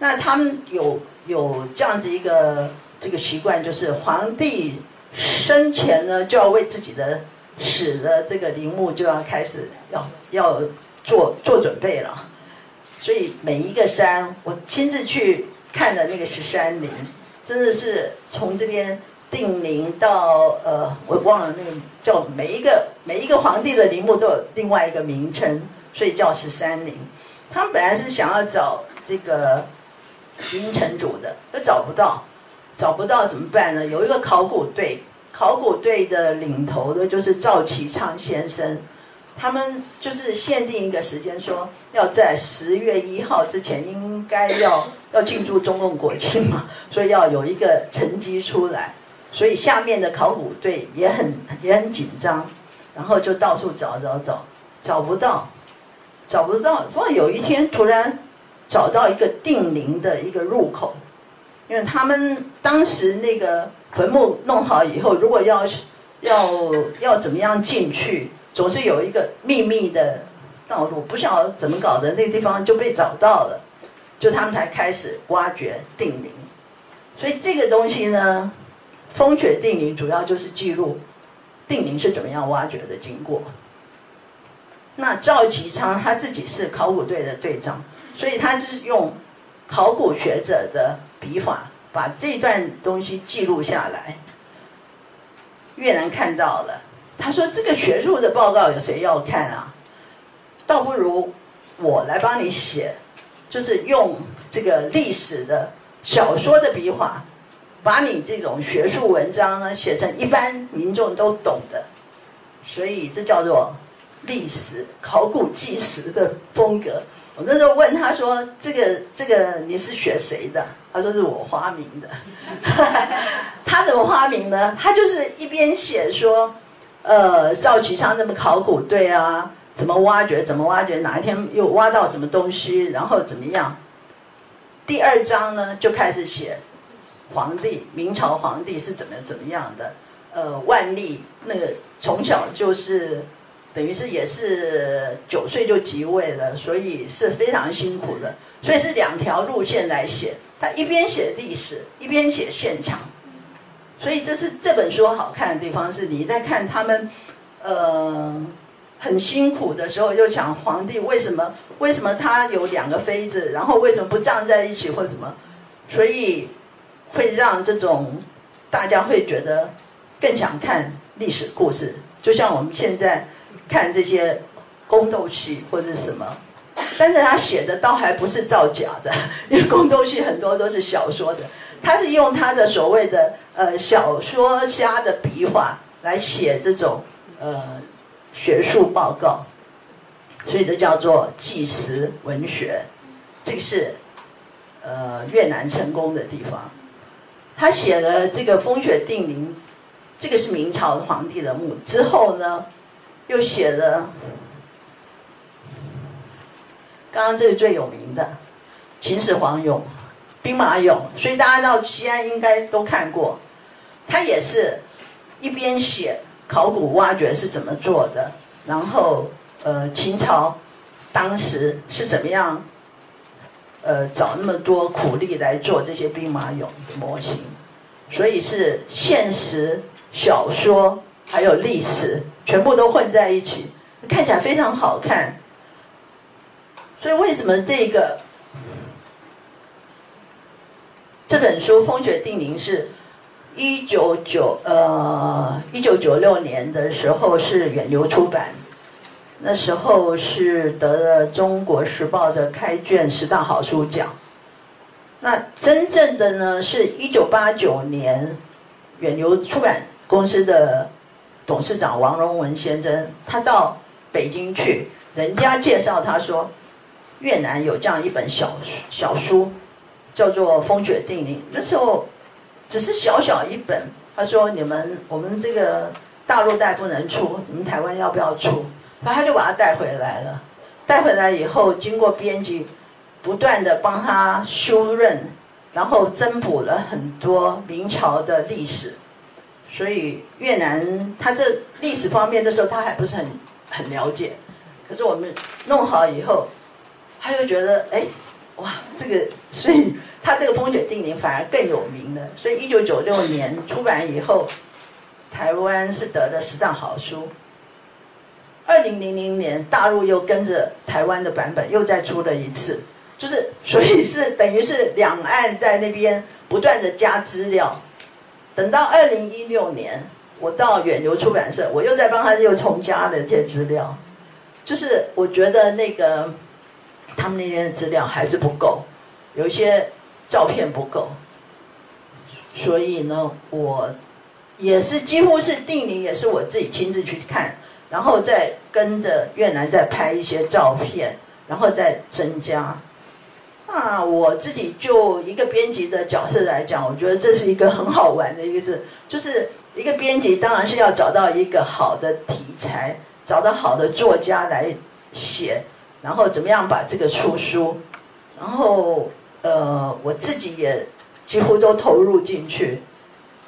那他们有有这样子一个这个习惯，就是皇帝生前呢就要为自己的死的这个陵墓就要开始要要做做准备了。所以每一个山，我亲自去看的那个十三陵，真的是从这边定陵到呃，我忘了那个叫每一个每一个皇帝的陵墓都有另外一个名称，所以叫十三陵。他们本来是想要找这个云城主的，都找不到，找不到怎么办呢？有一个考古队，考古队的领头的就是赵启昌先生。他们就是限定一个时间，说要在十月一号之前应该要要庆祝中共国庆嘛，所以要有一个成绩出来，所以下面的考古队也很也很紧张，然后就到处找找找，找不到，找不到。不过有一天突然找到一个定陵的一个入口，因为他们当时那个坟墓弄好以后，如果要要要怎么样进去？总是有一个秘密的道路，不晓得怎么搞的，那个地方就被找到了，就他们才开始挖掘定陵。所以这个东西呢，风雪定陵主要就是记录定陵是怎么样挖掘的经过。那赵其昌他自己是考古队的队长，所以他就是用考古学者的笔法，把这段东西记录下来。越南看到了。他说：“这个学术的报告有谁要看啊？倒不如我来帮你写，就是用这个历史的小说的笔法，把你这种学术文章呢写成一般民众都懂的。所以这叫做历史考古纪实的风格。我那时候问他说：‘这个这个你是学谁的？’他说：‘是我发明的。’他怎么发明呢？他就是一边写说。”呃，赵启昌这么考古队啊，怎么挖掘？怎么挖掘？哪一天又挖到什么东西？然后怎么样？第二章呢，就开始写皇帝，明朝皇帝是怎么怎么样的？呃，万历那个从小就是等于是也是九岁就即位了，所以是非常辛苦的。所以是两条路线来写，他一边写历史，一边写现场。所以这是这本书好看的地方，是你在看他们，呃，很辛苦的时候，又想皇帝为什么为什么他有两个妃子，然后为什么不葬在一起或什么，所以会让这种大家会觉得更想看历史故事，就像我们现在看这些宫斗戏或者什么，但是他写的倒还不是造假的，因为宫斗戏很多都是小说的。他是用他的所谓的呃小说家的笔画来写这种呃学术报告，所以这叫做纪实文学，这个是呃越南成功的地方。他写了这个风雪定陵，这个是明朝皇帝的墓，之后呢又写了刚刚这个最有名的秦始皇俑。兵马俑，所以大家到西安应该都看过。他也是一边写考古挖掘是怎么做的，然后呃秦朝当时是怎么样呃找那么多苦力来做这些兵马俑模型，所以是现实、小说还有历史全部都混在一起，看起来非常好看。所以为什么这个？这本书《风雪定陵》是，一九九呃一九九六年的时候是远流出版，那时候是得了《中国时报》的开卷十大好书奖。那真正的呢，是一九八九年，远流出版公司的董事长王荣文先生，他到北京去，人家介绍他说，越南有这样一本小小书。叫做《风雪定陵》，那时候只是小小一本。他说：“你们我们这个大陆带不能出，你们台湾要不要出？”然后他就把它带回来了。带回来以后，经过编辑不断的帮他修润，然后增补了很多明朝的历史。所以越南他这历史方面的时候，他还不是很很了解。可是我们弄好以后，他就觉得，哎，哇，这个。所以他这个风雪定陵反而更有名了。所以一九九六年出版以后，台湾是得了十大好书。二零零零年大陆又跟着台湾的版本又再出了一次，就是所以是等于是两岸在那边不断的加资料。等到二零一六年，我到远流出版社，我又在帮他又重加了这些资料。就是我觉得那个他们那边的资料还是不够，有一些照片不够，所以呢，我也是几乎是定陵，也是我自己亲自去看，然后再跟着越南再拍一些照片，然后再增加。那我自己就一个编辑的角色来讲，我觉得这是一个很好玩的一个事，就是一个编辑当然是要找到一个好的题材，找到好的作家来写，然后怎么样把这个出书，然后呃我自己也几乎都投入进去，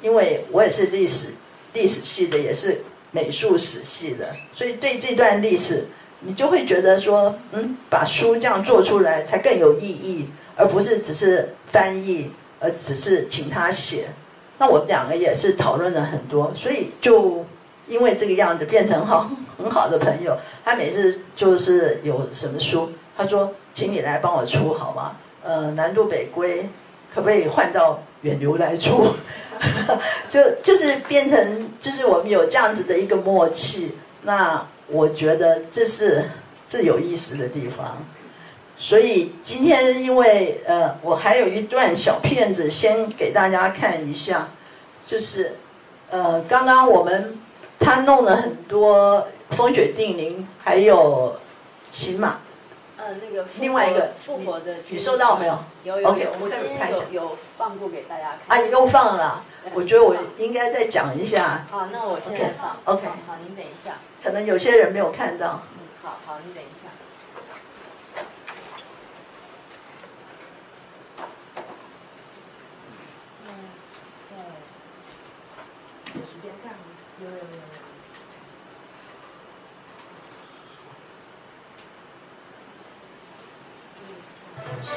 因为我也是历史历史系的，也是美术史系的，所以对这段历史。你就会觉得说，嗯，把书这样做出来才更有意义，而不是只是翻译，而只是请他写。那我们两个也是讨论了很多，所以就因为这个样子变成好很好的朋友。他每次就是有什么书，他说，请你来帮我出好吗？呃，南渡北归可不可以换到远流来出？就就是变成就是我们有这样子的一个默契。那。我觉得这是最有意思的地方，所以今天因为呃，我还有一段小片子，先给大家看一下，就是呃，刚刚我们他弄了很多风雪定陵，还有骑马，呃，那个另外一个复活的，你收到没有？有有，okay, 我今天有有放过给大家看。啊，你又放了，我觉得我应该再讲一下。好，那我现在放。OK，好，您等一下。可能有些人没有看到。嗯，好好，你等一下。有时间看吗？有有有。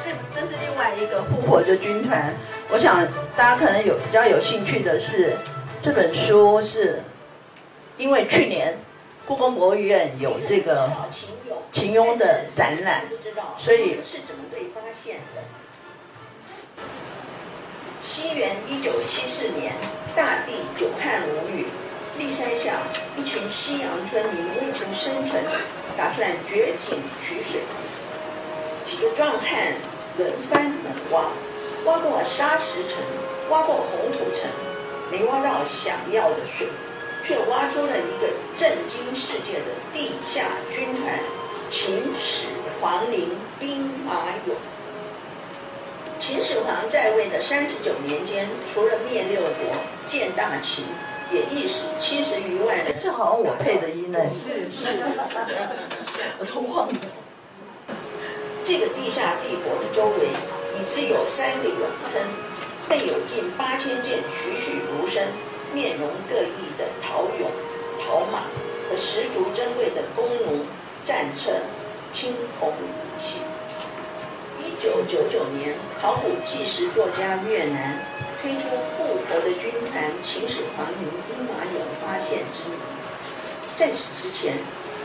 这这是另外一个复活的军团。我想大家可能有比较有兴趣的是，这本书是因为去年。故宫博物院有这个秦俑的展览，所以是怎么被发现的？西元一九七四年，大地久旱无雨，骊山下一群西洋村民为求生存，打算掘井取水。几个壮汉轮番猛挖，挖过沙石层，挖过红土层，没挖到想要的水。却挖出了一个震惊世界的地下军团——秦始皇陵兵马俑。秦始皇在位的三十九年间，除了灭六国、建大秦，也役死七十余万人。这好像我配的音呢，是是，我都忘了。这个地下帝国的周围，已知有三个俑坑，内有近八千件栩栩如生。面容各异的陶俑、陶马和十足珍贵的弓弩、战车、青铜武器。一九九九年，考古纪实作家越南推出《复活的军团：秦始皇陵兵马俑发现之谜》。在此之前，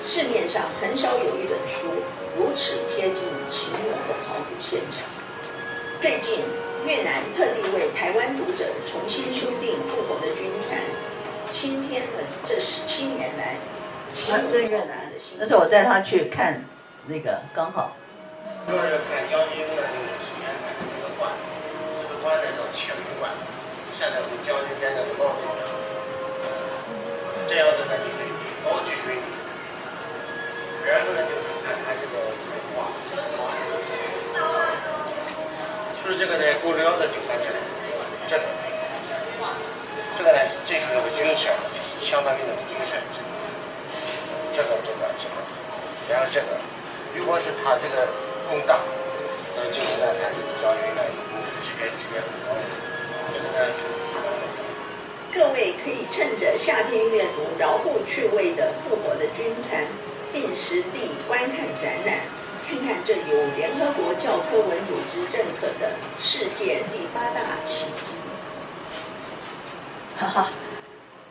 市面上很少有一本书如此贴近秦俑的考古现场。最近。越南特地为台湾读者重新修订《复活的军团》，新添了这十七年来，啊，这越南的新。那是我带他去看，那个刚好。说是看将军的那个时间看这个罐，这个罐呢叫青罐，现在我们将军编的是帽子，这样子呢就是毛取水，然后呢就是看看这个。是这个呢，够料的就在这里，这个，这个呢，这是那个军械，相当于那个军械，这个，这个，这个，然后这个，如果是他这个功大，那这个呢，他就比较云南，级别级别很高，这个呢，各位可以趁着夏天阅读饶富趣味的复活的军团，并实地观看展览。看看这由联合国教科文组织认可的世界第八大奇迹。哈哈，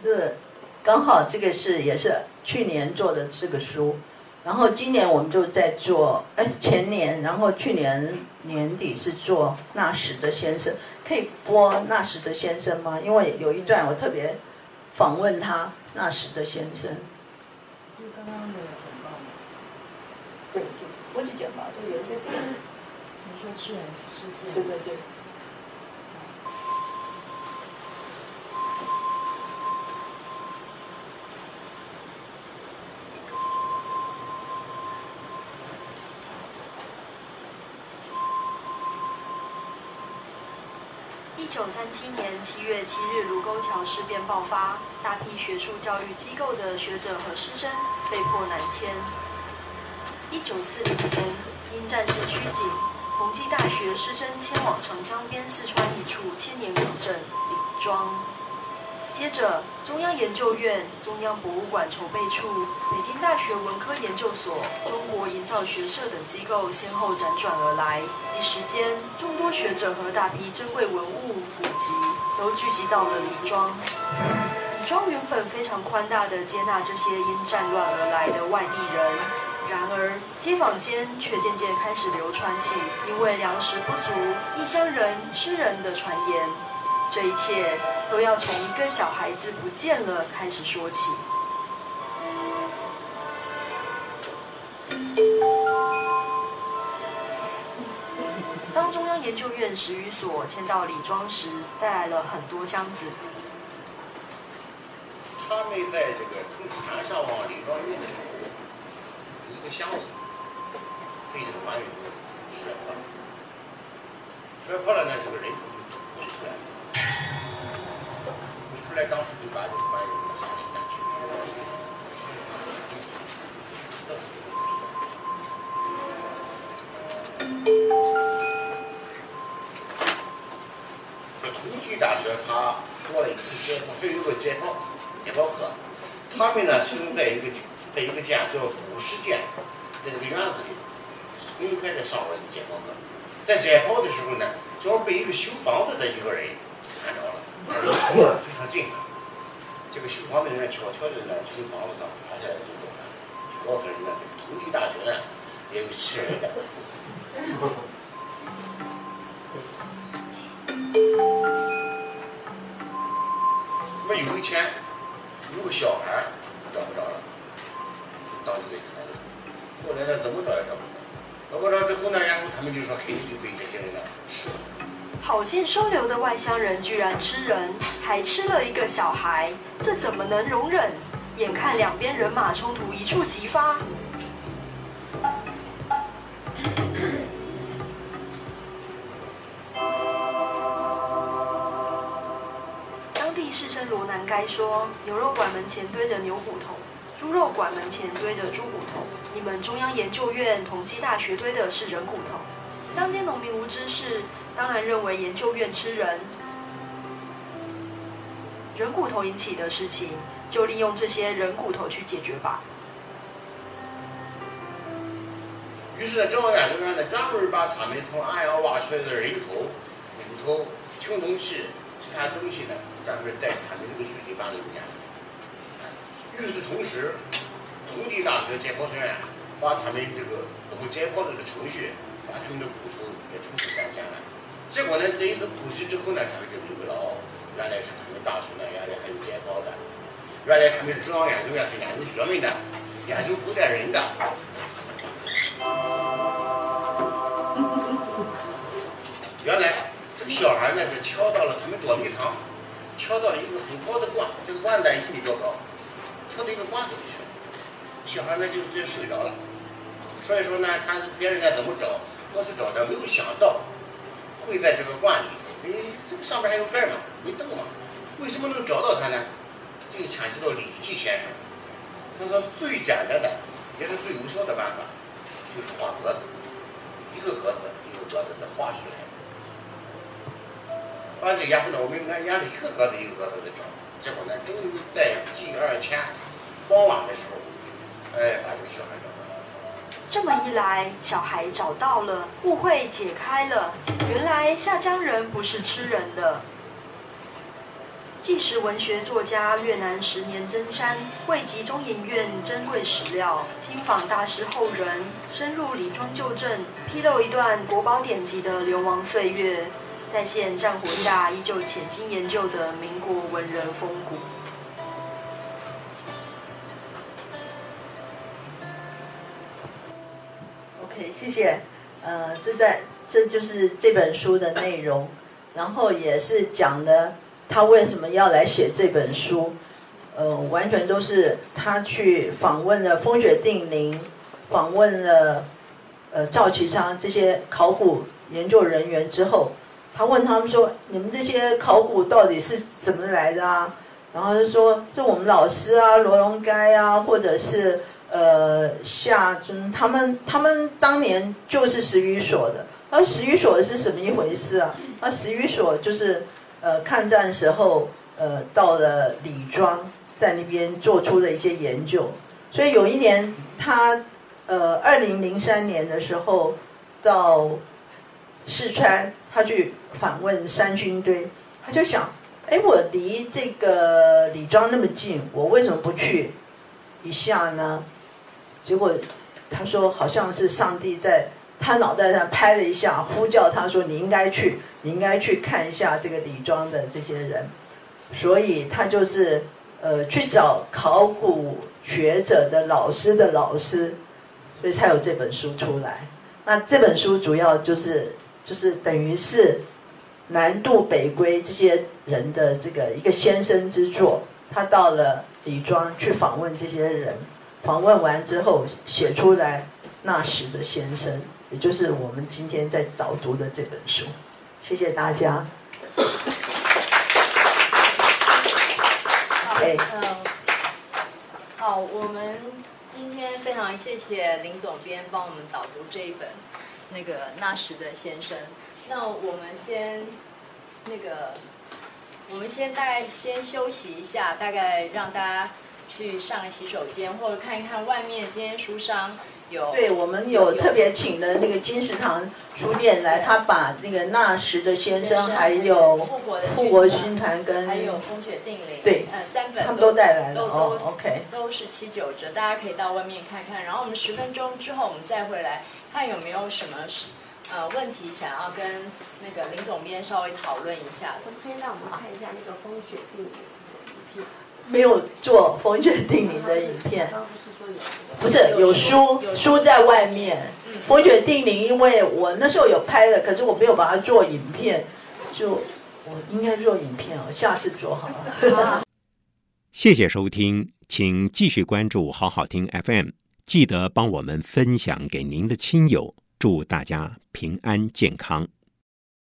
这刚好这个是也是去年做的这个书，然后今年我们就在做，哎，前年，然后去年年底是做纳什的先生，可以播纳什的先生吗？因为有一段我特别访问他，纳什的先生。就刚刚的简报吗？对，不是简报，是有一个点。你说吃人世界？对对对。一九三七年七月七日，卢沟桥事变爆发，大批学术教育机构的学者和师生被迫南迁。一九四零年，因战事趋紧，同济大学师生迁往长江边四川一处千年古镇李庄。接着，中央研究院、中央博物馆筹备处、北京大学文科研究所、中国营造学社等机构先后辗转而来。一时间，众多学者和大批珍贵文物古籍都聚集到了李庄。李庄原本非常宽大的接纳这些因战乱而来的外地人，然而街坊间却渐渐开始流传起因为粮食不足，异乡人吃人的传言。这一切都要从一个小孩子不见了开始说起。当中央研究院十余所迁到李庄时，带来了很多箱子。他们在这个从船上往李庄运的时候，个箱子被这个搬运摔破了，摔破了呢，这个人头就蹦出来了。蹦出来当时就把这个搬运的下来下去。同济大学他做了一次解剖，这有个解剖解剖课，他们呢是在一个在一个建叫古时建，在这个院子里公开的上了一个解剖课，在解剖的时候呢，正好被一个修房子的一个人看着了，他说非常近，这个修房子的人悄悄的呢从房子上爬下来就走了，就告诉人呢，这个同济大学呢也有吸人的。那么有一天，有个小孩现在，怎么找也找不着。找不着之后呢，然后他们就说肯定就被这些人呢吃了。好心收留的外乡人居然吃人，还吃了一个小孩，这怎么能容忍？眼看两边人马冲突一触即发。当地士绅罗南该说：“牛肉馆门前堆着牛骨头，猪肉馆门前堆着猪骨头。你们中央研究院、同济大学堆的是人骨头。乡间农民无知识，当然认为研究院吃人。人骨头引起的事情，就利用这些人骨头去解决吧。”于是呢，中央研究院呢，专门把他们从安阳挖出来的人头、骨头、青铜器。其他东西呢，专门带他们这个水泥板里面。与此同时，同济大学解剖学院把他们这个怎么解剖的这个程序，把他们的骨头也重新再建了。结果呢，这一次剖析之后呢，他们就明白了哦，原来是他们大学呢，原来还有解剖的，原来他们是中央研究院是研究学问的，研究古代人的。原来这个。小孩呢是跳到了他们捉迷藏，跳到了一个很高的罐，这个罐带一米多高，跳到一个罐子里去。小孩呢就直接睡着了。所以说呢，他别人该怎么找，都是找的，没有想到会在这个罐里头。哎，这个上面还有盖嘛，没动嘛，为什么能找到他呢？这个牵扯到李记先生。他说最简单的也是最有效的办法，就是画格子，一个格子一个格子的画出来。把这然后呢，我们按沿着一个格子一个格子的找，结果呢，终于在第二天傍晚的时候，哎，把这小孩找到了。这么一来，小孩找到了，误会解开了，原来下江人不是吃人的。纪实文学作家越南十年真山，为集中营院珍贵史料，亲访大师后人，深入李庄旧镇，披露一段国宝典籍的流亡岁月，再现战火下依旧潜心研究的民国文人风骨。谢谢。呃，这在这就是这本书的内容，然后也是讲了。他为什么要来写这本书？呃，完全都是他去访问了风雪定陵，访问了呃赵其昌这些考古研究人员之后，他问他们说：“你们这些考古到底是怎么来的啊？”然后就说：“就我们老师啊，罗荣该啊，或者是呃夏尊，他们他们当年就是史语所的。而史语所是什么一回事啊？那史语所就是。”呃，抗战时候，呃，到了李庄，在那边做出了一些研究。所以有一年，他，呃，二零零三年的时候，到四川，他去访问三军堆，他就想，哎，我离这个李庄那么近，我为什么不去一下呢？结果他说，好像是上帝在他脑袋上拍了一下，呼叫他说，你应该去。你应该去看一下这个李庄的这些人，所以他就是呃去找考古学者的老师的老师，所以才有这本书出来。那这本书主要就是就是等于是南渡北归这些人的这个一个先声之作。他到了李庄去访问这些人，访问完之后写出来那时的先生，也就是我们今天在导读的这本书。谢谢大家。好，嗯，好，我们今天非常谢谢林总编帮我们导读这一本那个那时的先生。那我们先那个，我们先大概先休息一下，大概让大家去上个洗手间，或者看一看外面今天书商。有对，我们有特别请了那个金石堂书店来，他把那个那时的先生，还有护国军团跟还有风雪定陵，对，呃，三本他们都带来了都哦，OK，都是七九折，大家可以到外面看看。然后我们十分钟之后我们再回来，看有没有什么呃问题想要跟那个林总编稍微讨论一下。可不可以让我们看一下那个风雪定陵的图片？没有做风雪定陵的影片。不是有书，书在外面。风雪定陵，因为我那时候有拍的，可是我没有把它做影片，就我应该做影片哦，下次做好了。谢谢收听，请继续关注好好听 FM，记得帮我们分享给您的亲友，祝大家平安健康。